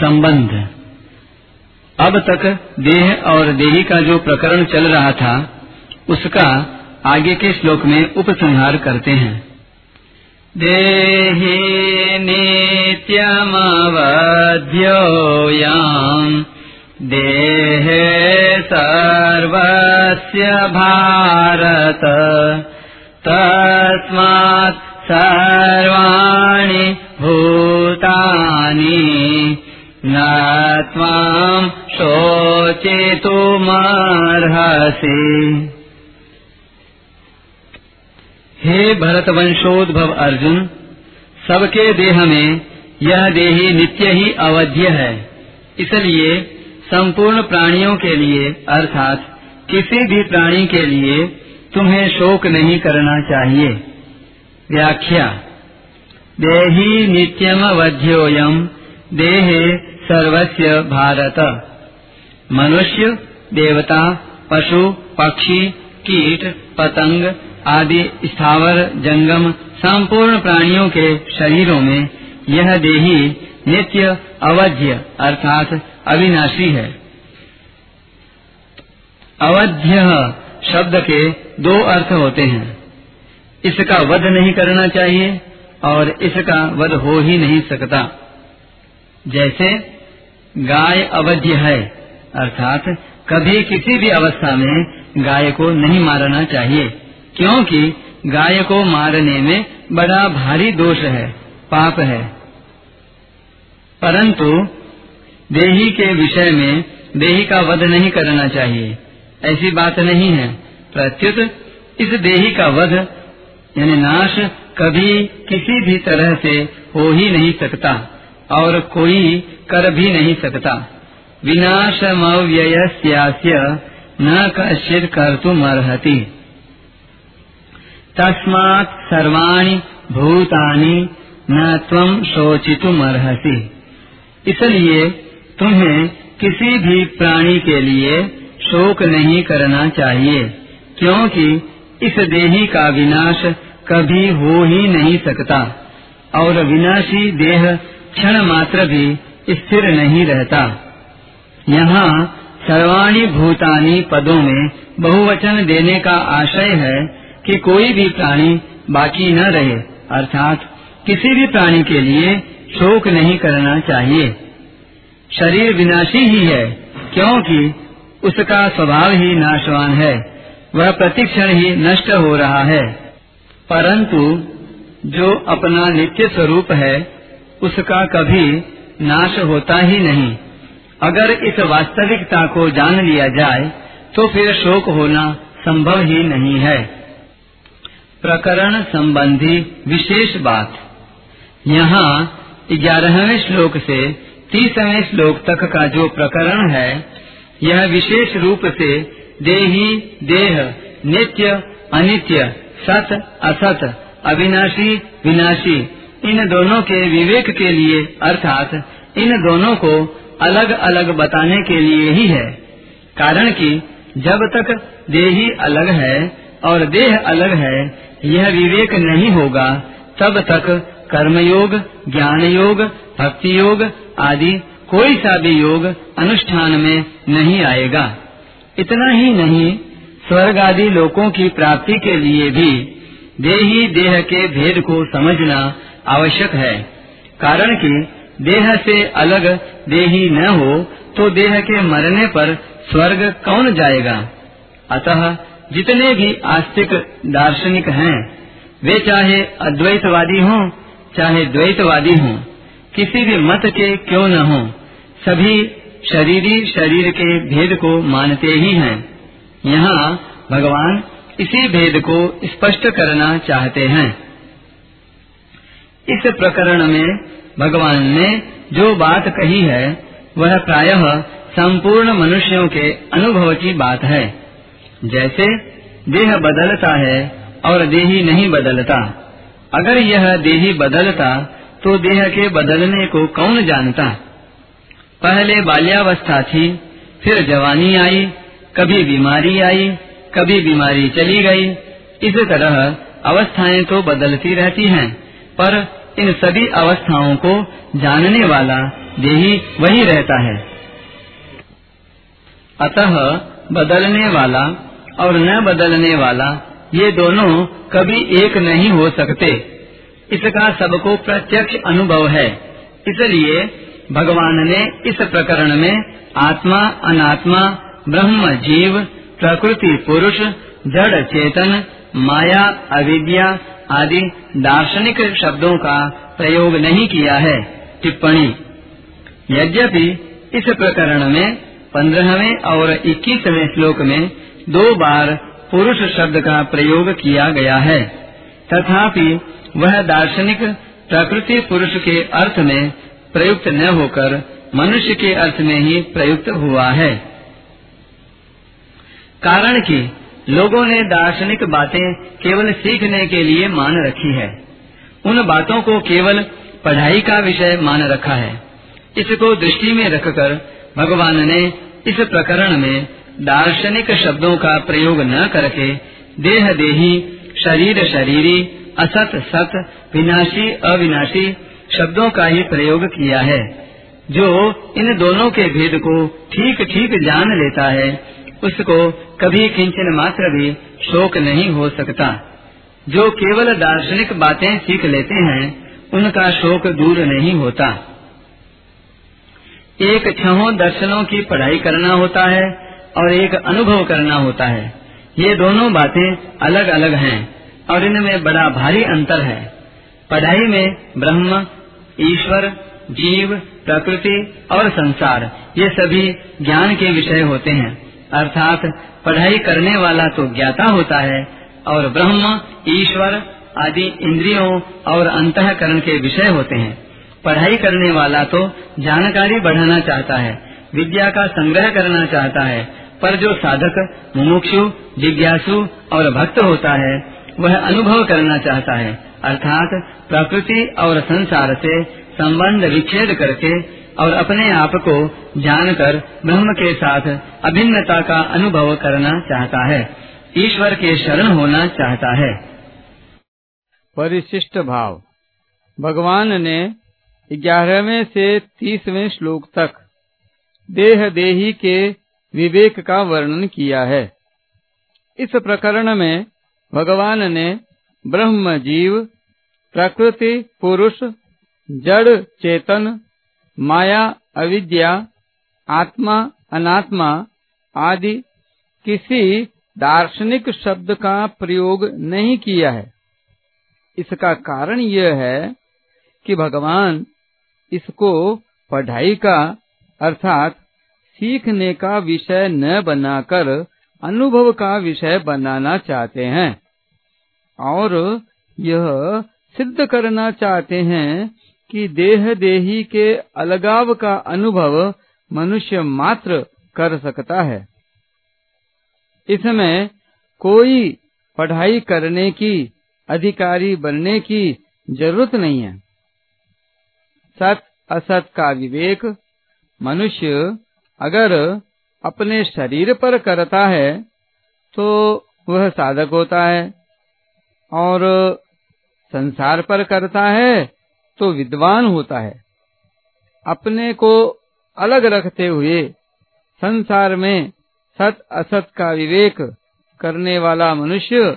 संबंध। अब तक देह और देही का जो प्रकरण चल रहा था, उसका आगे के श्लोक में उपसंहार करते हैं। देहि नित्यमवध्योऽयम् देहे सर्वस्य भारत, तस्मात् सर्वाणि भूतानि न त्वाम् शोचितुमर्हसि। हे अर्जुन, सबके देह में यह देही नित्य ही अवध्य है। इसलिए संपूर्ण प्राणियों के लिए, अर्थात किसी भी प्राणी के लिए, तुम्हें शोक नहीं करना चाहिए। व्याख्या, देही नित्यम अवध्योयम देहे सर्वस्य भारत। मनुष्य, देवता, पशु, पक्षी, कीट, पतंग आदि स्थावर, जंगम, संपूर्ण प्राणियों के शरीरों में यह देही नित्य अवध्य अर्थात अविनाशी है। अवध्य शब्द के दो अर्थ होते हैं। इसका वध नहीं करना चाहिए और इसका वध हो ही नहीं सकता। जैसे गाय अवध्य है। अर्थात, कभी किसी भी अवस्था में गाय को नहीं मारना चाहिए, क्योंकि गाय को मारने में बड़ा भारी दोष है, पाप है। परंतु, देही के विषय में देही का वध नहीं करना चाहिए, ऐसी बात नहीं है। प्रत्युत, इस देही का वध, यानी नाश, कभी किसी भी तरह से हो ही नहीं सकता। और कोई कर भी नहीं सकता। विनाशमव्ययस्यास्य न कश्चित कर्तुम अर्हति तस्मात् सर्वाणि भूतानि न त्वं शोचितुम अर्हसि इसलिए तुम्हें किसी भी प्राणी के लिए शोक नहीं करना चाहिए, क्योंकि इस देही का विनाश कभी हो ही नहीं सकता, और विनाशी देह क्षण मात्र भी स्थिर नहीं रहता। यहाँ सर्वाणी भूतानी पदों में बहुवचन देने का आशय है कि कोई भी प्राणी बाकी न रहे, अर्थात किसी भी प्राणी के लिए शोक नहीं करना चाहिए। शरीर विनाशी ही है, क्योंकि उसका स्वभाव ही नाशवान है, वह प्रतिक्षण ही नष्ट हो रहा है। परंतु जो अपना नित्य स्वरूप है उसका कभी नाश होता ही नहीं। अगर इस वास्तविकता को जान लिया जाए तो फिर शोक होना संभव ही नहीं है। प्रकरण संबंधी विशेष बात। यहाँ ग्यारहवें श्लोक से तीसवें श्लोक तक का जो प्रकरण है, यह विशेष रूप से देही, देह, नित्य, अनित्य, सत, असत, अविनाशी, विनाशी इन दोनों के विवेक के लिए, अर्थात, इन दोनों को अलग अलग बताने के लिए ही है। कारण कि, जब तक देही अलग है और देह अलग है, यह विवेक नहीं होगा, तब तक कर्मयोग ज्ञान योग भक्ति योग आदि कोई सा भी योग अनुष्ठान में नहीं आएगा। इतना ही नहीं, स्वर्ग आदि लोकों की प्राप्ति के लिए भी, देही देह के भेद को समझना आवश्यक है। कारण कि देह से अलग देही न हो तो देह के मरने पर स्वर्ग कौन जाएगा? अतः जितने भी आस्तिक दार्शनिक हैं, वे चाहे अद्वैतवादी हों, चाहे द्वैतवादी हों, किसी भी मत के क्यों न हों, सभी शरीरी शरीर के भेद को मानते ही हैं। यहाँ भगवान इसी भेद को स्पष्ट करना चाहते हैं। इस प्रकरण में भगवान ने जो बात कही है, वह प्रायः संपूर्ण मनुष्यों के अनुभव की बात है। जैसे देह बदलता है और देही नहीं बदलता। अगर यह देही बदलता तो देह के बदलने को कौन जानता? पहले बाल्यावस्था थी, फिर जवानी आई, कभी बीमारी आई, कभी बीमारी चली गई। इस तरह अवस्थाएँ तो बदलती रहती हैं, पर इन सभी अवस्थाओं को जानने वाला देही वही रहता है। अतः बदलने वाला और न बदलने वाला ये दोनों कभी एक नहीं हो सकते। इसका सबको प्रत्यक्ष अनुभव है। इसलिए भगवान ने इस प्रकरण में आत्मा, अनात्मा, ब्रह्म, जीव, प्रकृति, पुरुष, जड़, चेतन, माया, अविद्या आदि दार्शनिक शब्दों का प्रयोग नहीं किया है। टिप्पणी। यद्यपि इस प्रकरण में पंद्रहवें और इक्कीसवें श्लोक में दो बार पुरुष शब्द का प्रयोग किया गया है। तथापि वह दार्शनिक प्रकृति पुरुष के अर्थ में प्रयुक्त न होकर मनुष्य के अर्थ में ही प्रयुक्त हुआ है। कारण कि लोगों ने दार्शनिक बातें केवल सीखने के लिए मान रखी है। उन बातों को केवल पढ़ाई का विषय मान रखा है। इसको दृष्टि में रखकर भगवान ने इस प्रकरण में दार्शनिक शब्दों का प्रयोग न करके देह देही, शरीर शरीरी, असत सत, विनाशी अविनाशी शब्दों का ही प्रयोग किया है, जो इन दोनों के भेद को ठीक ठीक जान लेता है उसको कभी किंचन मात्र भी शोक नहीं हो सकता। जो केवल दार्शनिक बातें सीख लेते हैं, उनका शोक दूर नहीं होता। एक छहों दर्शनों की पढ़ाई करना होता है और एक अनुभव करना होता है। ये दोनों बातें अलग अलग हैं और इनमें बड़ा भारी अंतर है। पढ़ाई में ब्रह्म, ईश्वर, जीव, प्रकृति और संसार, ये सभी ज्ञान के विषय होते हैं। अर्थात पढ़ाई करने वाला तो ज्ञाता होता है और ब्रह्म, ईश्वर आदि इंद्रियों और अंतकरण के विषय होते हैं। पढ़ाई करने वाला तो जानकारी बढ़ाना चाहता है, विद्या का संग्रह करना चाहता है, पर जो साधक, मुमुक्षु, जिज्ञासु और भक्त होता है, वह अनुभव करना चाहता है। अर्थात प्रकृति और संसार से संबंध विच्छेद करके और अपने आप को जानकर ब्रह्म के साथ अभिन्नता का अनुभव करना चाहता है। ईश्वर के शरण होना चाहता है। परिशिष्ट भाव। भगवान ने ग्यारहवें से तीसवें श्लोक तक देह देही के विवेक का वर्णन किया है। इस प्रकरण में भगवान ने ब्रह्म जीव प्रकृति, पुरुष, जड़, चेतन माया, अविद्या, आत्मा, अनात्मा आदि किसी दार्शनिक शब्द का प्रयोग नहीं किया है। इसका कारण यह है कि भगवान इसको पढ़ाई का, अर्थात सीखने का विषय न बनाकर अनुभव का विषय बनाना चाहते हैं और यह सिद्ध करना चाहते हैं कि देह देही के अलगाव का अनुभव मनुष्य मात्र कर सकता है। इसमें कोई पढ़ाई करने की, अधिकारी बनने की ज़रूरत नहीं है। सत असत का विवेक मनुष्य अगर अपने शरीर पर करता है तो वह साधक होता है और संसार पर करता है तो विद्वान होता है। अपने को अलग रखते हुए संसार में सत असत का विवेक करने वाला मनुष्य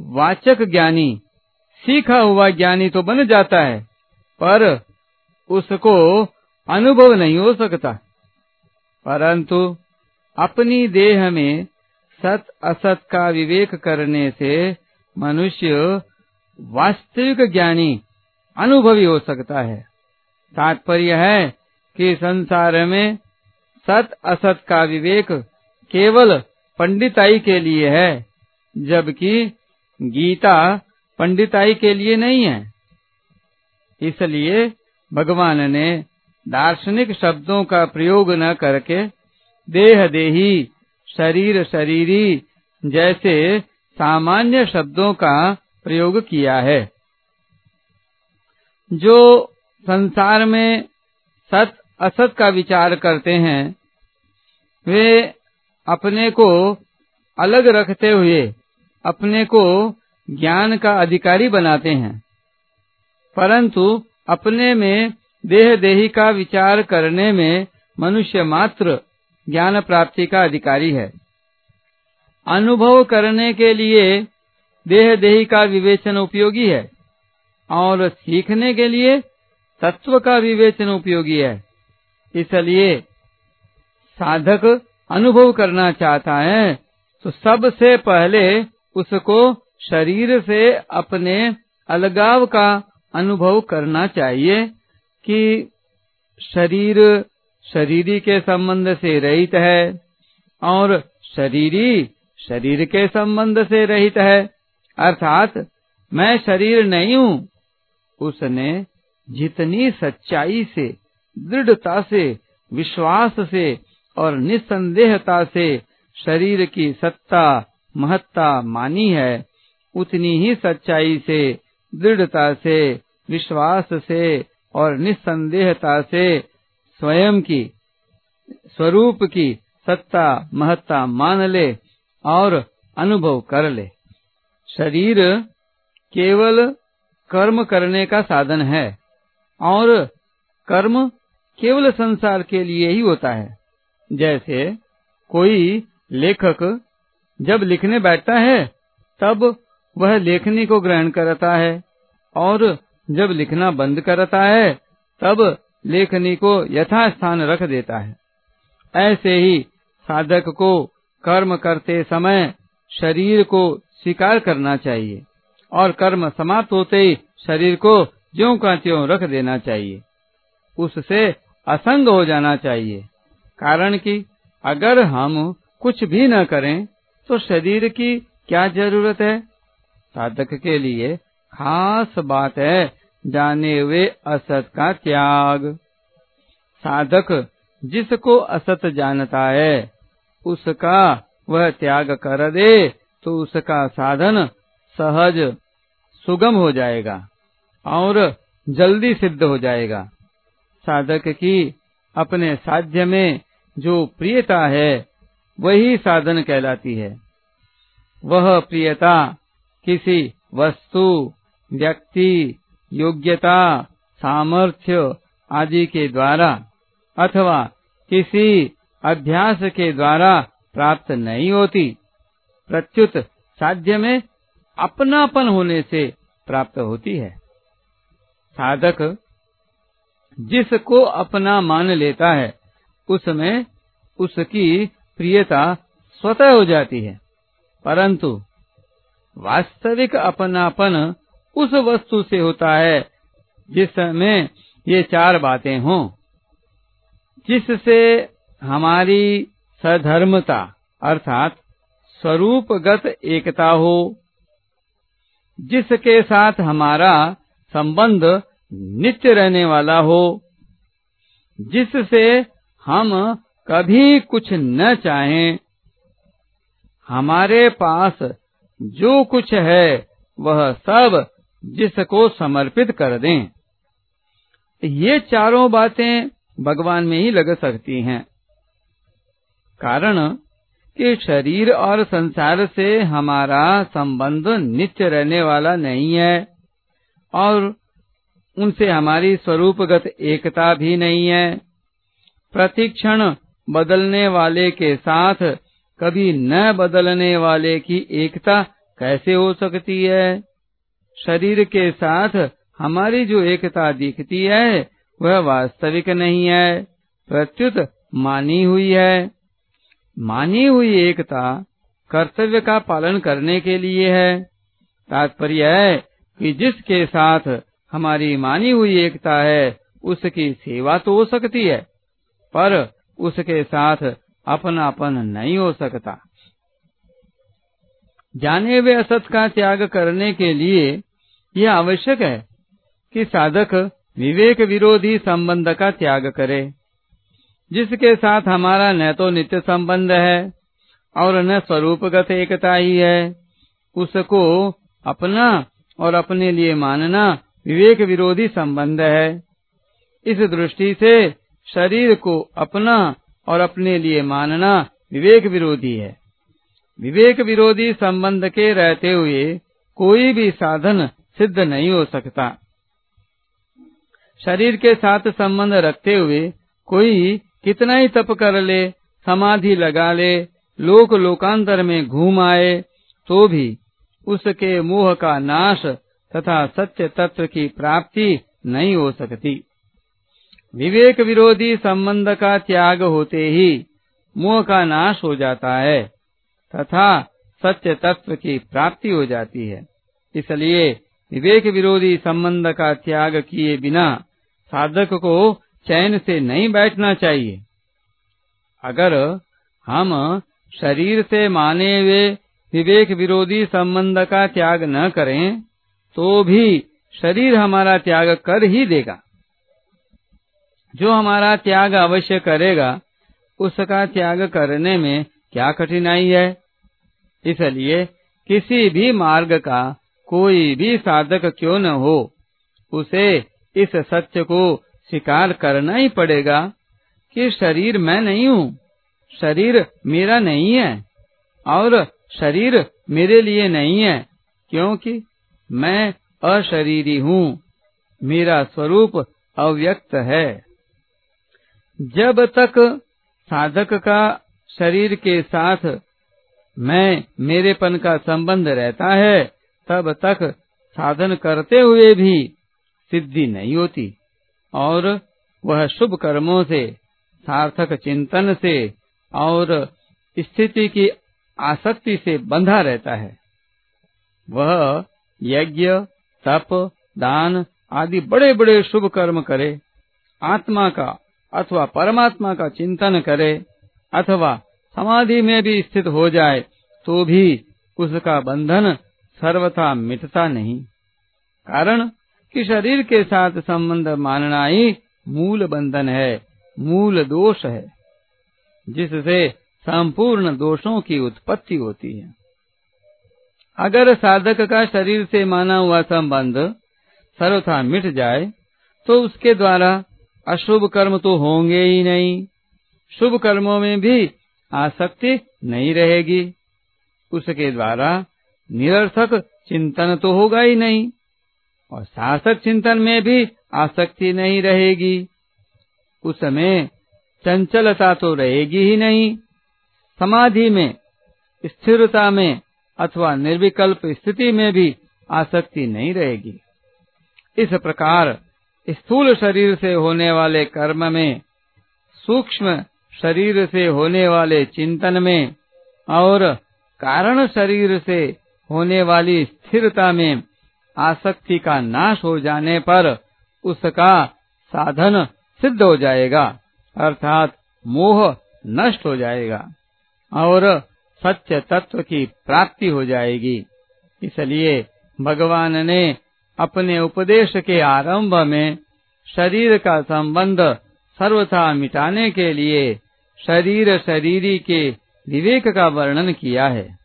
वाचक ज्ञानी, सीखा हुआ ज्ञानी तो बन जाता है, पर उसको अनुभव नहीं हो सकता। परंतु अपनी देह में सत असत का विवेक करने से मनुष्य वास्तविक ज्ञानी अनुभवी हो सकता है। तात्पर्य है कि संसार में सत असत का विवेक केवल पंडिताई के लिए है, जबकि गीता पंडिताई के लिए नहीं है। इसलिए भगवान ने दार्शनिक शब्दों का प्रयोग न करके देह देही, शरीर शरीरी जैसे सामान्य शब्दों का प्रयोग किया है। जो संसार में सत, असत का विचार करते हैं, वे अपने को अलग रखते हुए अपने को ज्ञान का अधिकारी बनाते हैं। परंतु अपने में देह देही का विचार करने में मनुष्य मात्र ज्ञान प्राप्ति का अधिकारी है। अनुभव करने के लिए देह देही का विवेचन उपयोगी है। और सीखने के लिए तत्व का विवेचन उपयोगी है। इसलिए साधक अनुभव करना चाहता है तो सबसे पहले उसको शरीर से अपने अलगाव का अनुभव करना चाहिए कि शरीर शरीरी के संबंध से रहित है और शरीरी शरीर के संबंध से रहित है। अर्थात मैं शरीर नहीं हूँ उसने जितनी सच्चाई से, दृढ़ता से, विश्वास से और निसंदेहता से शरीर की सत्ता, महत्ता मानी है, उतनी ही सच्चाई से, दृढ़ता से, विश्वास से और निसंदेहता से स्वयं की, स्वरूप की सत्ता, महत्ता मान ले और अनुभव कर ले। शरीर केवल कर्म करने का साधन है और कर्म केवल संसार के लिए ही होता है। जैसे कोई लेखक जब लिखने बैठता है, तब वह लेखनी को ग्रहण करता है और जब लिखना बंद करता है, तब लेखनी को यथास्थान रख देता है। ऐसे ही साधक को कर्म करते समय शरीर को स्वीकार करना चाहिए। और कर्म समाप्त होते ही शरीर को ज्यो का त्यों रख देना चाहिए। उससे असंग हो जाना चाहिए। कारण कि अगर हम कुछ भी न करें तो शरीर की क्या ज़रूरत है? साधक के लिए खास बात है, जाने हुए असत का त्याग। साधक जिसको असत जानता है, उसका वह त्याग कर दे तो उसका साधन सहज सुगम हो जाएगा और जल्दी सिद्ध हो जाएगा। साधक की अपने साध्य में जो प्रियता है, वही साधन कहलाती है। वह प्रियता किसी वस्तु, व्यक्ति, योग्यता, सामर्थ्य आदि के द्वारा अथवा किसी अभ्यास के द्वारा प्राप्त नहीं होती। प्रत्युत साध्य में अपनापन होने से प्राप्त होती है। साधक जिसको अपना मान लेता है, उसमें उसकी प्रियता स्वतः हो जाती है। परंतु वास्तविक अपनापन उस वस्तु से होता है जिसमें ये चार बातें हों, जिससे हमारी सधर्मता अर्थात स्वरूपगत एकता हो जिसके साथ हमारा संबंध नित्य रहने वाला हो, जिससे हम कभी कुछ न चाहें। हमारे पास जो कुछ है, वह सब जिसको समर्पित कर दें। ये चारों बातें भगवान में ही लग सकती हैं। कारण कि शरीर और संसार से हमारा संबंध नित्य रहने वाला नहीं है, और उनसे हमारी स्वरूपगत एकता भी नहीं है। प्रतिक्षण बदलने वाले के साथ कभी न बदलने वाले की एकता कैसे हो सकती है? शरीर के साथ हमारी जो एकता दिखती है, वह वास्तविक नहीं है, प्रत्युत मानी हुई है। मानी हुई एकता कर्तव्य का पालन करने के लिए है। तात्पर्य है कि जिसके साथ हमारी मानी हुई एकता है, उसकी सेवा तो हो सकती है, पर उसके साथ अपनापन नहीं हो सकता। जाने वे असत का त्याग करने के लिए यह आवश्यक है कि साधक विवेक विरोधी संबंध का त्याग करे। जिसके साथ हमारा न तो नित्य संबंध है और न स्वरूपगत एकता ही है। उसको अपना और अपने लिए मानना विवेक विरोधी संबंध है। इस दृष्टि से शरीर को अपना और अपने लिए मानना विवेक विरोधी है। विवेक विरोधी संबंध के रहते हुए कोई भी साधन सिद्ध नहीं हो सकता। शरीर के साथ संबंध रखते हुए कोई कितना ही तप कर ले समाधि लगा ले लोक लोकांतर में घूम आए तो भी उसके मोह का नाश तथा सत्य तत्व की प्राप्ति नहीं हो सकती। विवेक विरोधी संबंध का त्याग होते ही मोह का नाश हो जाता है तथा सत्य तत्व की प्राप्ति हो जाती है। इसलिए विवेक विरोधी संबंध का त्याग किए बिना साधक को चैन से नहीं बैठना चाहिए। अगर हम शरीर से माने हुए विवेक विरोधी संबंध का त्याग न करें तो भी शरीर हमारा त्याग कर ही देगा। जो हमारा त्याग अवश्य करेगा, उसका त्याग करने में क्या कठिनाई है? इसलिए किसी भी मार्ग का कोई भी साधक क्यों न हो, उसे इस सत्य को स्वीकार करना ही पड़ेगा कि शरीर मैं नहीं हूँ, शरीर मेरा नहीं है और शरीर मेरे लिए नहीं है, क्योंकि मैं अशरीरी हूँ, मेरा स्वरूप अव्यक्त है। जब तक साधक का शरीर के साथ मैं मेरेपन का संबंध रहता है, तब तक साधन करते हुए भी सिद्धि नहीं होती। और वह शुभ कर्मों से, सार्थक चिंतन से और स्थिति की आसक्ति से बंधा रहता है। वह यज्ञ, तप, दान आदि बड़े बड़े शुभ कर्म करे, आत्मा का अथवा परमात्मा का चिंतन करे, अथवा समाधि में भी स्थित हो जाए तो भी उसका बंधन सर्वथा मिटता नहीं। कारण कि शरीर के साथ संबंध मानना ही मूल बंधन है, मूल दोष है, जिससे संपूर्ण दोषों की उत्पत्ति होती है। अगर साधक का शरीर से माना हुआ संबंध सर्वथा मिट जाए तो उसके द्वारा अशुभ कर्म तो होंगे ही नहीं, शुभ कर्मों में भी आसक्ति नहीं रहेगी, उसके द्वारा निरर्थक चिंतन तो होगा ही नहीं। और सार्थक चिंतन में भी आसक्ति नहीं रहेगी। उसमें चंचलता तो रहेगी ही नहीं। समाधि में, स्थिरता में अथवा निर्विकल्प स्थिति में भी आसक्ति नहीं रहेगी। इस प्रकार स्थूल शरीर से होने वाले कर्म में, सूक्ष्म शरीर से होने वाले चिंतन में और कारण शरीर से होने वाली स्थिरता में आसक्ति का नाश हो जाने पर उसका साधन सिद्ध हो जाएगा, अर्थात मोह नष्ट हो जाएगा और सत्य तत्व की प्राप्ति हो जाएगी। इसलिए भगवान ने अपने उपदेश के आरंभ में शरीर का संबंध सर्वथा मिटाने के लिए शरीर शरीरी के विवेक का वर्णन किया है।